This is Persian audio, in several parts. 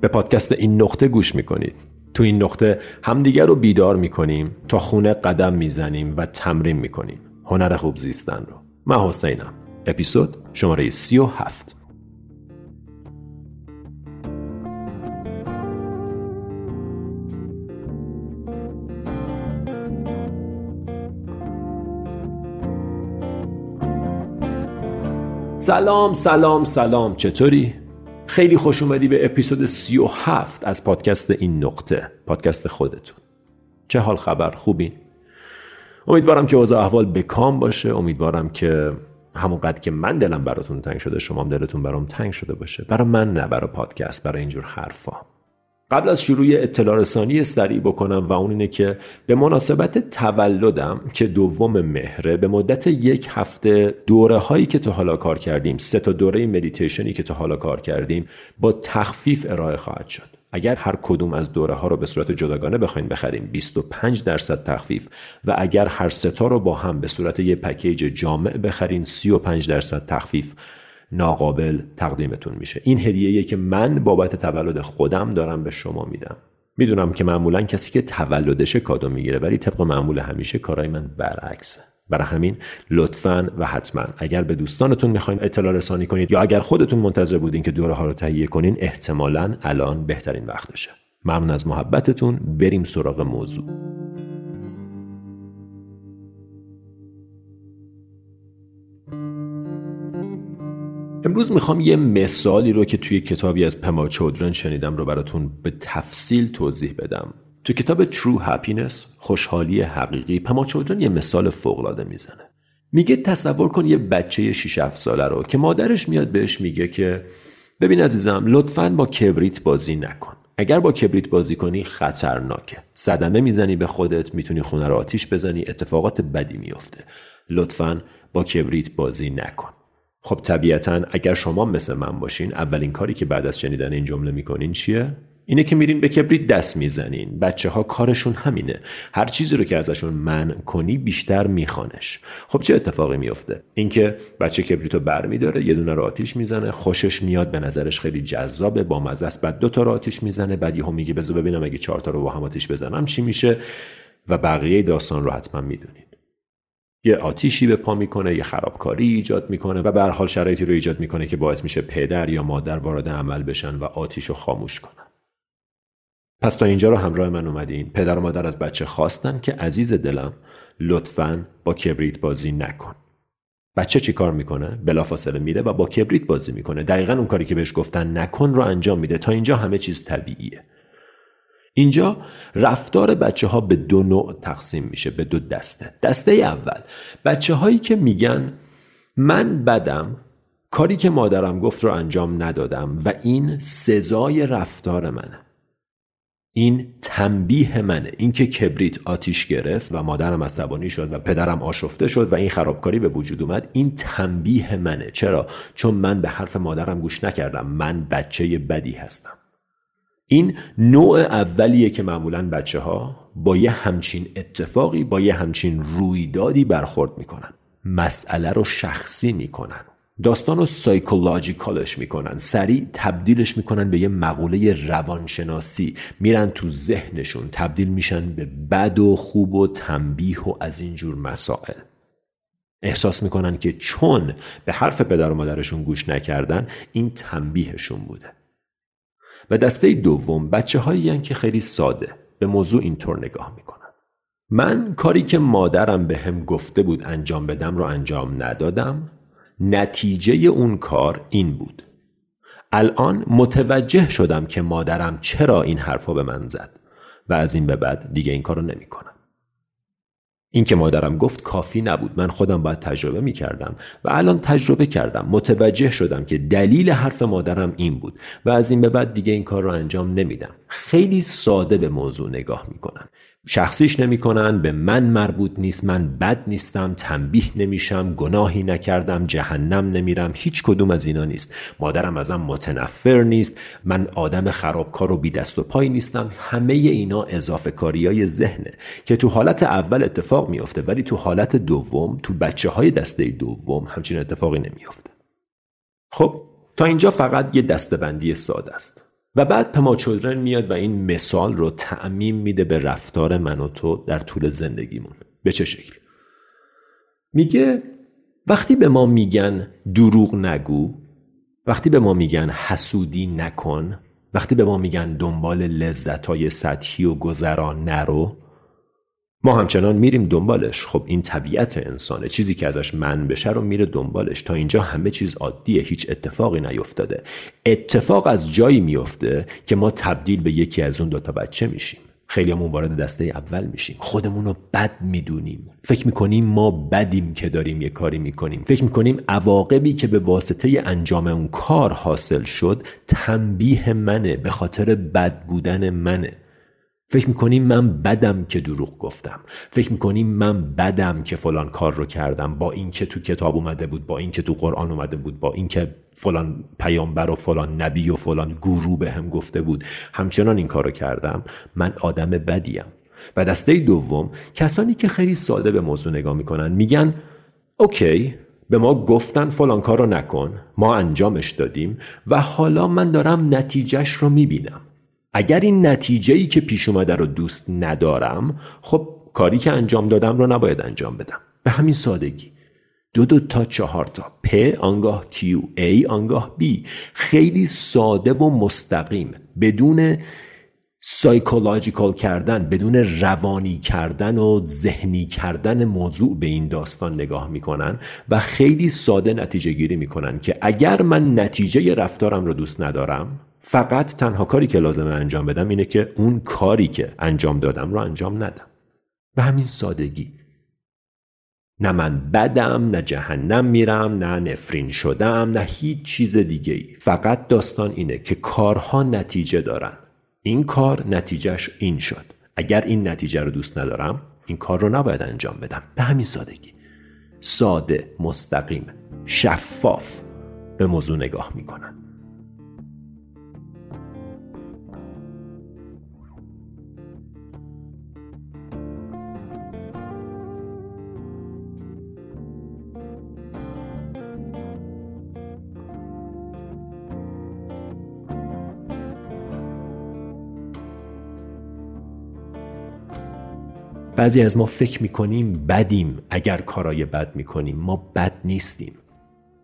به پادکست این نقطه گوش می‌کنید. تو این نقطه همدیگر رو بیدار می‌کنیم تا خونه قدم می‌زنیم و تمرین می‌کنیم. هنر خوب زیستن رو. من حسینم. اپیزود شماره سی و هفت. سلام سلام سلام. چطوری؟ خیلی خوش اومدی به اپیزود 37 از پادکست این نقطه پادکست خودتون. چه حال خبر؟ خوبین؟ امیدوارم که اوضاع احوال به کام باشه. امیدوارم که همونقدر که من دلم براتون تنگ شده شما هم دلتون برام تنگ شده باشه. برای من نه برای پادکست برای اینجور حرفا. قبل از شروع اطلاع رسانی سریع بکنم و اون اینه که به مناسبت تولدم که دوم مهره به مدت یک هفته دوره هایی که تا حالا کار کردیم سه تا دوره مدیتیشنی که تا حالا کار کردیم با تخفیف ارائه خواهد شد. اگر هر کدوم از دوره ها رو به صورت جداگانه بخواین بخریم 25 درصد تخفیف و اگر هر ستا رو با هم به صورت یه پکیج جامع بخرین 35 درصد تخفیف. ناقابل تقدیمتون میشه. این هدیه که من بابت تولد خودم دارم به شما میدم. می‌دونم که معمولا کسی که تولدش کادو می‌گیره ولی طبق معمول همیشه کارای من برعکسه. برای همین لطفا و حتما اگر به دوستانتون می‌خواین اطلاع رسانی کنید یا اگر خودتون منتظر بودین که دوره ها رو تهیه کنین احتمالا الان بهترین وقتشه. ممنون از محبتتون. بریم سراغ موضوع. امروز می‌خوام یه مثالی رو که توی کتابی از پما چودرن شنیدم رو براتون به تفصیل توضیح بدم. تو کتاب True Happiness خوشحالی حقیقی پما چودرن یه مثال فوقلاده می‌زنه. میگه تصور کن یه بچه 6 7 ساله رو که مادرش میاد بهش میگه که ببین عزیزم لطفا با کبریت بازی نکن. اگر با کبریت بازی کنی خطرناکه. صدمه می‌زنی به خودت می‌تونی خونه رو آتیش بزنی اتفاقات بدی میفته. لطفا با کبریت بازی نکن. خب طبیعتا اگر شما مثل من باشین اولین کاری که بعد از شنیدن این جمله می‌کنین چیه؟ اینه که میرین به کبریت دست می‌زنین. بچه ها کارشون همینه. هر چیزی رو که ازشون من کنی بیشتر میخوانش. خب چه اتفاقی میفته اینکه بچه کبریت رو برمیداره یه دونه رو آتیش می‌زنه خوشش میاد به نظرش خیلی جذابه با مزه است. بعد دو تا رو آتیش می‌زنه بعد یهو میگه بذار ببینم اگه چهار تا رو با هم آتیش بزنم چی میشه؟ و بقیه داستان رو حتما می‌دونید یه آتیشی به پا می‌کنه یه خرابکاری ایجاد می‌کنه و به حال شرایطی رو ایجاد می‌کنه که باعث میشه پدر یا مادر وارد عمل بشن و آتیش رو خاموش کنن. پس تا اینجا رو همراه من اومدین. پدر و مادر از بچه خواستن که عزیز دلم لطفا با کبریت بازی نکن. بچه چی کار می‌کنه؟ بلافاصله میره و با کبریت بازی می‌کنه. دقیقا اون کاری که بهش گفتن نکن رو انجام میده. تا اینجا همه چیز طبیعیه. اینجا رفتار بچه ها به دو نوع تقسیم میشه به دو دسته. دسته اول بچه هایی که میگن من بدم کاری که مادرم گفت رو انجام ندادم و این سزای رفتار منه. این تنبیه منه. اینکه کبریت آتیش گرفت و مادرم عصبانی شد و پدرم آشفته شد و این خرابکاری به وجود اومد این تنبیه منه. چرا؟ چون من به حرف مادرم گوش نکردم. من بچه بدی هستم. این نوع اولیه که معمولا بچه ها با یه همچین اتفاقی با یه همچین رویدادی برخورد می‌کنن. مسئله رو شخصی می‌کنن. داستان رو سایکولوژیکالش می‌کنن. سریع تبدیلش می‌کنن به یه مقوله روانشناسی. میرن تو ذهنشون. تبدیل میشن به بد و خوب و تنبیه و از اینجور مسائل. احساس می‌کنن که چون به حرف پدر و مادرشون گوش نکردن این تنبیهشون بوده. و دسته دوم بچه هایی که خیلی ساده به موضوع اینطور نگاه می‌کنن. من کاری که مادرم به هم گفته بود انجام بدم رو انجام ندادم. نتیجه اون کار این بود. الان متوجه شدم که مادرم چرا این حرفا به من زد و از این به بعد دیگه این کارو نمی‌کنم. این که مادرم گفت کافی نبود. من خودم باید تجربه می کردم و الان تجربه کردم. متوجه شدم که دلیل حرف مادرم این بود و از این به بعد دیگه این کار رو انجام نمیدم. خیلی ساده به موضوع نگاه می‌کنن شخصیش نمی‌کنن به من مربوط نیست من بد نیستم تنبیه نمیشم گناهی نکردم جهنم نمیرم هیچ کدوم از اینا نیست. مادرم ازم متنفر نیست من آدم خرابکار و بی دست و پای نیستم. همه اینا اضافه کاری های ذهنه که تو حالت اول اتفاق میافته ولی تو حالت دوم تو بچه های دسته دوم همچین اتفاقی نمیافته. خب تا اینجا فقط یه دستبندی ساده است. و بعد پما چودرن میاد و این مثال رو تعمیم میده به رفتار من و تو در طول زندگیمون. به چه شکل؟ میگه وقتی به ما میگن دروغ نگو وقتی به ما میگن حسودی نکن وقتی به ما میگن دنبال لذت های سطحی و گذران نرو ما همچنان میریم دنبالش. خب این طبیعت انسانه. چیزی که ازش من بشه رو میره دنبالش. تا اینجا همه چیز عادیه. هیچ اتفاقی نیفتاده. اتفاق از جایی میفته که ما تبدیل به یکی از اون دوتا بچه میشیم. خیلی همون وارد دسته اول میشیم. خودمون رو بد می‌دونیم. فکر می‌کنیم ما بدیم که داریم یه کاری می‌کنیم. فکر می‌کنیم عواقبی که به واسطه انجام اون کار حاصل شد تنبیه منه. به خاطر بد بودن منه. فکر می‌کنیم من بدم که دروغ گفتم؟ فکر می‌کنیم من بدم که فلان کار رو کردم؟ با اینکه تو کتاب اومده بود با اینکه تو قرآن اومده بود با اینکه فلان پیامبر و فلان نبی و فلان گورو به هم گفته بود همچنان این کار رو کردم؟ من آدم بدیم. و دسته دوم کسانی که خیلی ساده به موضوع نگاه می‌کنن میگن okay به ما گفتن فلان کار رو نکن ما انجامش دادیم و حالا من دارم نتیجهش رو می‌بینم. اگر این نتیجه ای که پیش اومده رو دوست ندارم خب کاری که انجام دادم رو نباید انجام بدم. به همین سادگی. دو دو تا چهار تا. P آنگاه Q، A آنگاه B خیلی ساده و مستقیم. بدون سایکولوژیکال کردن بدون روانی کردن و ذهنی کردن موضوع به این داستان نگاه می‌کنن و خیلی ساده نتیجه گیری می‌کنن که اگر من نتیجه رفتارم رو دوست ندارم فقط تنها کاری که لازمه انجام بدم اینه که اون کاری که انجام دادم رو انجام ندم. به همین سادگی. نه من بدم نه جهنم میرم نه نفرین شدم نه هیچ چیز دیگه ای فقط داستان اینه که کارها نتیجه دارن. این کار نتیجهش این شد. اگر این نتیجه رو دوست ندارم این کار رو نباید انجام بدم. به همین سادگی. ساده مستقیم شفاف به موضوع نگاه می‌کنن. بعضی از ما فکر می‌کنیم بدیم اگر کارای بد می‌کنیم. ما بد نیستیم.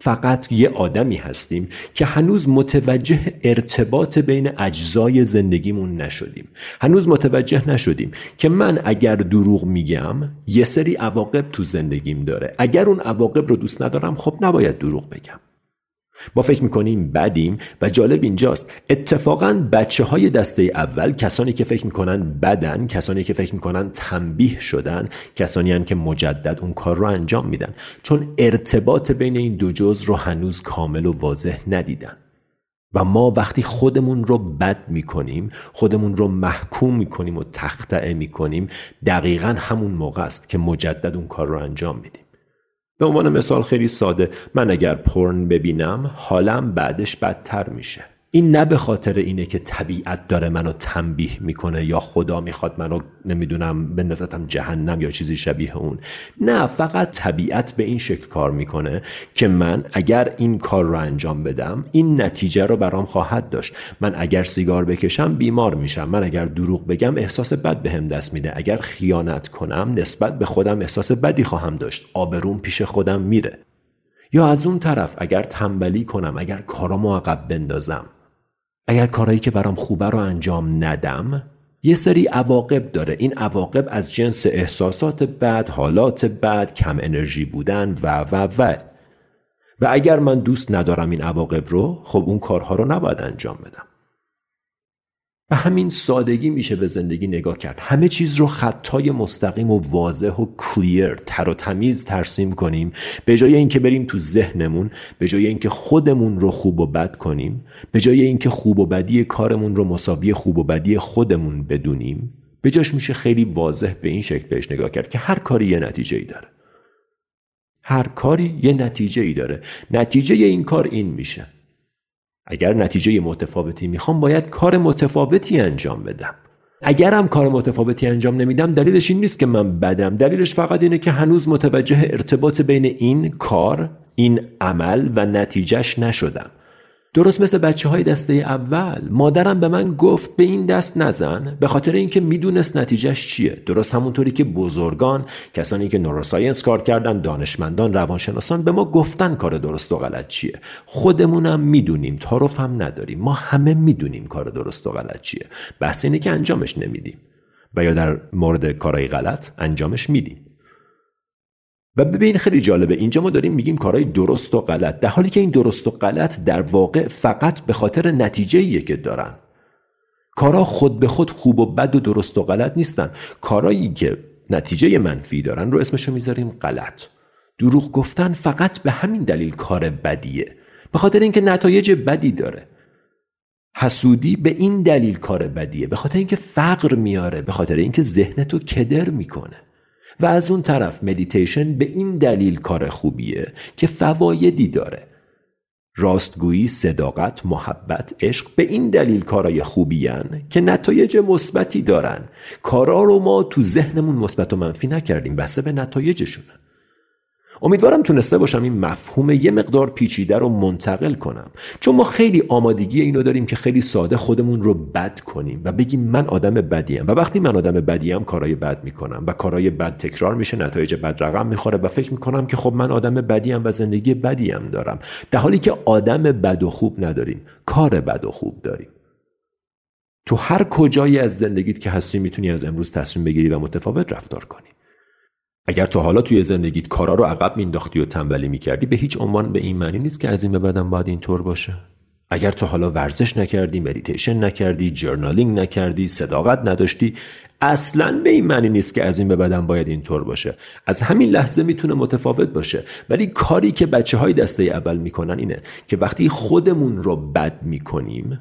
فقط یه آدمی هستیم که هنوز متوجه ارتباط بین اجزای زندگیمون نشدیم. هنوز متوجه نشدیم که من اگر دروغ میگم یه سری عواقب تو زندگیم داره. اگر اون عواقب رو دوست ندارم خب نباید دروغ بگم. ما فکر می‌کنیم بدیم و جالب اینجاست. اتفاقا بچه های دسته اول کسانی که فکر می‌کنن بدن کسانی که فکر می‌کنن تنبیه شدن کسانی هن که مجدد اون کار رو انجام میدن. چون ارتباط بین این دو جز رو هنوز کامل و واضح ندیدن. و ما وقتی خودمون رو بد می‌کنیم خودمون رو محکوم می‌کنیم و تختعه می‌کنیم دقیقا همون موقع است که مجدد اون کار رو انجام میدیم. به عنوان مثال خیلی ساده من اگر پرن ببینم حالم بعدش بدتر میشه. این نه به خاطر اینه که طبیعت داره منو تنبیه می‌کنه یا خدا می‌خواد منو نمی‌دونم بندازتم جهنم یا چیزی شبیه اون. نه فقط طبیعت به این شکل کار می‌کنه که من اگر این کار رو انجام بدم این نتیجه رو برام خواهد داشت. من اگر سیگار بکشم بیمار میشم. من اگر دروغ بگم احساس بد بهم به دست میده. اگر خیانت کنم نسبت به خودم احساس بدی خواهم داشت. آبروم پیش خودم میره. یا از اون طرف اگر تنبلی کنم اگر کارامو عقب بندازم اگر کارهایی که برام خوبه رو انجام ندم یه سری عواقب داره. این عواقب از جنس احساسات بد حالات بد کم انرژی بودن و و و. و اگر من دوست ندارم این عواقب رو خب اون کارها رو نباید انجام بدم. به همین سادگی میشه به زندگی نگاه کرد. همه چیز رو خطای مستقیم و واضح و کلیر تر و تمیز ترسیم کنیم. به جای اینکه بریم تو ذهنمون به جای اینکه خودمون رو خوب و بد کنیم به جای اینکه خوب و بدی کارمون رو مساوی خوب و بدی خودمون بدونیم به جاش میشه خیلی واضح به این شکل بهش نگاه کرد که هر کاری یه نتیجه ای داره. هر کاری یه نتیجه ای داره. نتیجه این کار این میشه. اگر نتیجه متفاوتی می‌خوام باید کار متفاوتی انجام بدم. اگرم کار متفاوتی انجام نمیدم دلیلش این نیست که من بدم. دلیلش فقط اینه که هنوز متوجه ارتباط بین این کار این عمل و نتیجهش نشدم. درست مثل بچه های دسته اول مادرم به من گفت به این دست نزن به خاطر اینکه می‌دونست نتیجهش چیه. درست همونطوری که بزرگان کسانی که نوروساینس کار کردن دانشمندان روانشناسان به ما گفتن کار درست و غلط چیه. خودمونم می‌دونیم تعارف هم نداریم. ما همه می‌دونیم کار درست و غلط چیه. بحث اینه که انجامش نمیدیم. و یا در مورد کارهای غلط انجامش میدیم. و ببین خیلی جالبه اینجا ما داریم میگیم کارهای درست و غلط در حالی که این درست و غلط در واقع فقط به خاطر نتیجه که دارن. کارها خود به خود خوب و بد و درست و غلط نیستن. کارهایی که نتیجه منفی دارن رو اسمشو می‌ذاریم غلط. دروغ گفتن فقط به همین دلیل کار بدیه. به خاطر اینکه نتایج بدی داره. حسودی به این دلیل کار بدیه. به خاطر اینکه فقر میاره. به خاطر اینکه ذهنتو کدر می‌کنه. و از اون طرف مدیتیشن به این دلیل کار خوبیه که فوایدی داره. راستگویی، صداقت، محبت، عشق به این دلیل کارای خوبی هن که نتایج مثبتی دارن. کارا رو ما تو ذهنمون مثبت و منفی نکردیم بسته به نتایجشونه. امیدوارم تونسته باشم این مفهوم یه مقدار پیچیده رو منتقل کنم. چون ما خیلی آمادگی اینو داریم که خیلی ساده خودمون رو بد کنیم و بگیم من آدم بدیم. و وقتی من آدم بدیم کارهای بد می‌کنم و کارهای بد تکرار میشه نتایج بد رقم می‌خوره و فکر می‌کنم که خب من آدم بدیم و زندگی بدیم دارم. در حالی که آدم بد و خوب نداریم کار بد و خوب داریم. تو هر کجایی از زندگیت که هستی می‌تونی از امروز تصمیم بگیری و متفاوت رفتار کنی. اگر تا حالا توی زندگیت کارا رو عقب مینداختی و تنبلی می‌کردی به هیچ عنوان به این معنی نیست که از این به بعدم باید اینطور باشه. اگر تا حالا ورزش نکردی مدیتیشن نکردی journaling نکردی صداقت نداشتی اصلا به این معنی نیست که از این به بعدم باید اینطور باشه. از همین لحظه می‌تونه متفاوت باشه. ولی کاری که بچه های دسته اول می‌کنن اینه که وقتی خودمون رو بد می‌کنیم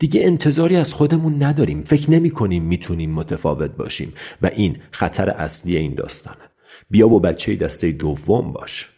دیگه انتظاری از خودمون نداریم. فکر نمی کنیم می‌تونیم متفاوت باشیم. و این خطر اصلی این داستانه. بیا با بچه دسته دوم باش.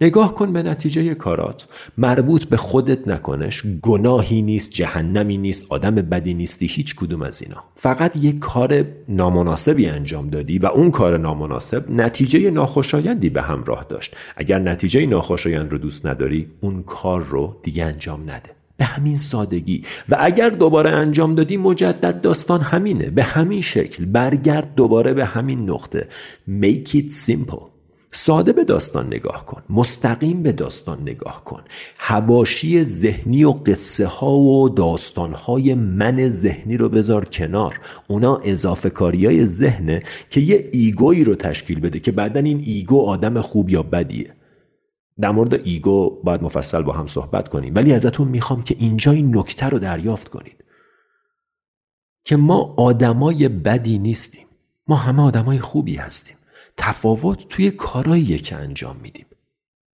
نگاه کن به نتیجه کارات. مربوط به خودت نکنش. گناهی نیست جهنمی نیست آدم بدی نیستی هیچ کدوم از اینا. فقط یک کار نامناسبی انجام دادی و اون کار نامناسب نتیجه ناخوشایندی به همراه داشت. اگر نتیجه ناخوشایند رو دوست نداری اون کار رو دیگه انجام نده. به همین سادگی. و اگر دوباره انجام دادی مجدد داستان همینه. به همین شکل برگرد دوباره به همین نقطه. Make it simple. ساده به داستان نگاه کن. مستقیم به داستان نگاه کن. حواشی ذهنی و قصه ها و داستان های من ذهنی رو بذار کنار. اونا اضافه کاری های ذهنه که یه ego یی رو تشکیل بده که بعدا این ego آدم خوب یا بدیه. در مورد ego باید مفصل با هم صحبت کنیم. ولی ازتون می‌خوام که اینجا این نکته رو دریافت کنید. که ما آدمای بدی نیستیم. ما همه آدمای خوبی هستیم. تفاوت توی کارایی که انجام میدیم.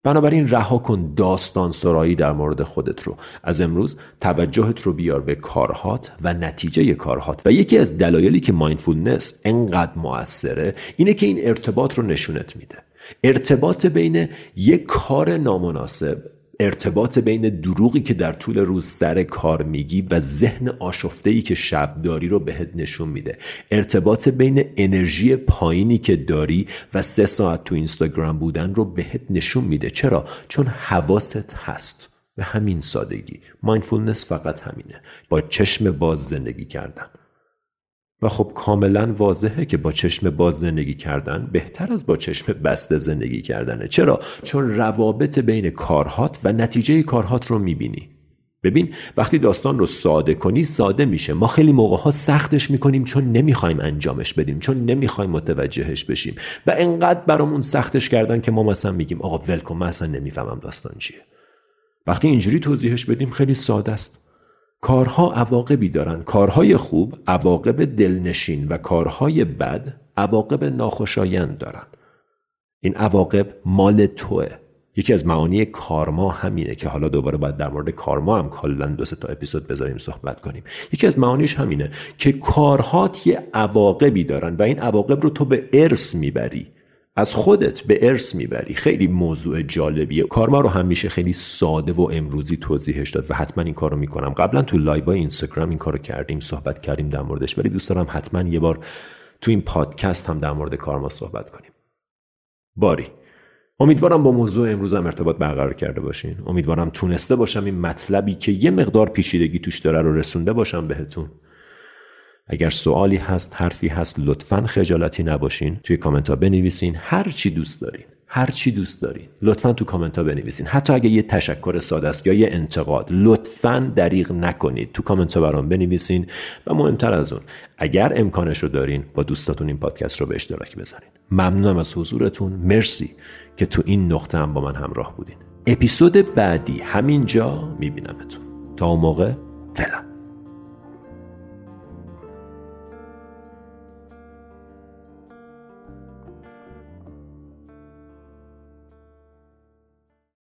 بنابراین رها کن داستان سرایی در مورد خودت رو. از امروز توجهت رو بیار به کارهات و نتیجه کارهات. و یکی از دلایلی که mindfulness انقدر موثره اینه که این ارتباط رو نشونت میده. ارتباط بین یک کار نامناسب ارتباط بین دروغی که در طول روز سر کار میگی و ذهن آشفته ای که شب داری رو بهت نشون میده. ارتباط بین انرژی پایینی که داری و سه ساعت تو اینستاگرام بودن رو بهت نشون میده. چرا؟ چون حواست هست. به همین سادگی. مایندفولنس فقط همینه. با چشم باز زندگی کردن. و خب کاملا واضحه که با چشم باز زندگی کردن بهتر از با چشم بسته زندگی کردنه. چرا؟ چون روابط بین کارهات و نتیجه کارهات رو می‌بینی. ببین وقتی داستان رو ساده کنی ساده میشه. ما خیلی موقع ها سختش می‌کنیم چون نمی‌خوایم انجامش بدیم چون نمی‌خوایم متوجهش بشیم. و انقدر برامون سختش کردن که ما مثلا میگیم آقا ولکن من اصلا نمی‌فهمم داستان چیه. وقتی اینجوری توضیحش بدیم خیلی ساده است. کارها عواقبی دارن. کارهای خوب عواقب دلنشین و کارهای بد عواقب ناخوشایند دارن. این عواقب مال توه. یکی از معانی کارما همینه که حالا دوباره باید در مورد کارما هم کلا دو تا اپیزود بذاریم صحبت کنیم. یکی از معانیش همینه که کارهات یه عواقبی دارن و این عواقب رو تو به ارث می‌بری. از خودت به ارث می‌بری. خیلی موضوع جالبیه. کارما رو می‌شه خیلی ساده و امروزی توضیحش داد و حتما این کارو می‌کنم. قبلا تو live اینستاگرام این کارو کردیم صحبت کردیم در موردش. ولی دوست دارم حتما یه بار تو این پادکست هم در مورد کارما صحبت کنیم. باری. امیدوارم با موضوع امروزم ارتباط برقرار کرده باشین. امیدوارم تونسته باشم این مطلبی که یه مقدار پیچیدگی توش داره رو رسونده باشم بهتون. اگر سوالی هست حرفی هست لطفا خجالتی نباشین. توی کامنت ها بنویسین. هر چی دوست دارین. هر چی دوست دارین. لطفا تو کامنت ها بنویسین. حتی اگه یه تشکر ساده است یا یه انتقاد لطفا دریغ نکنید. تو کامنت ها برام بنویسین. و مهمتر از اون اگر امکانش رو دارین با دوستاتون این پادکست رو به اشتراک بذارین. ممنونم از حضورتون. مرسی که تو این نقطه هم با من همراه بودین. اپیزود بعدی همینجا میبینمتون. تا اون موقع فعلا.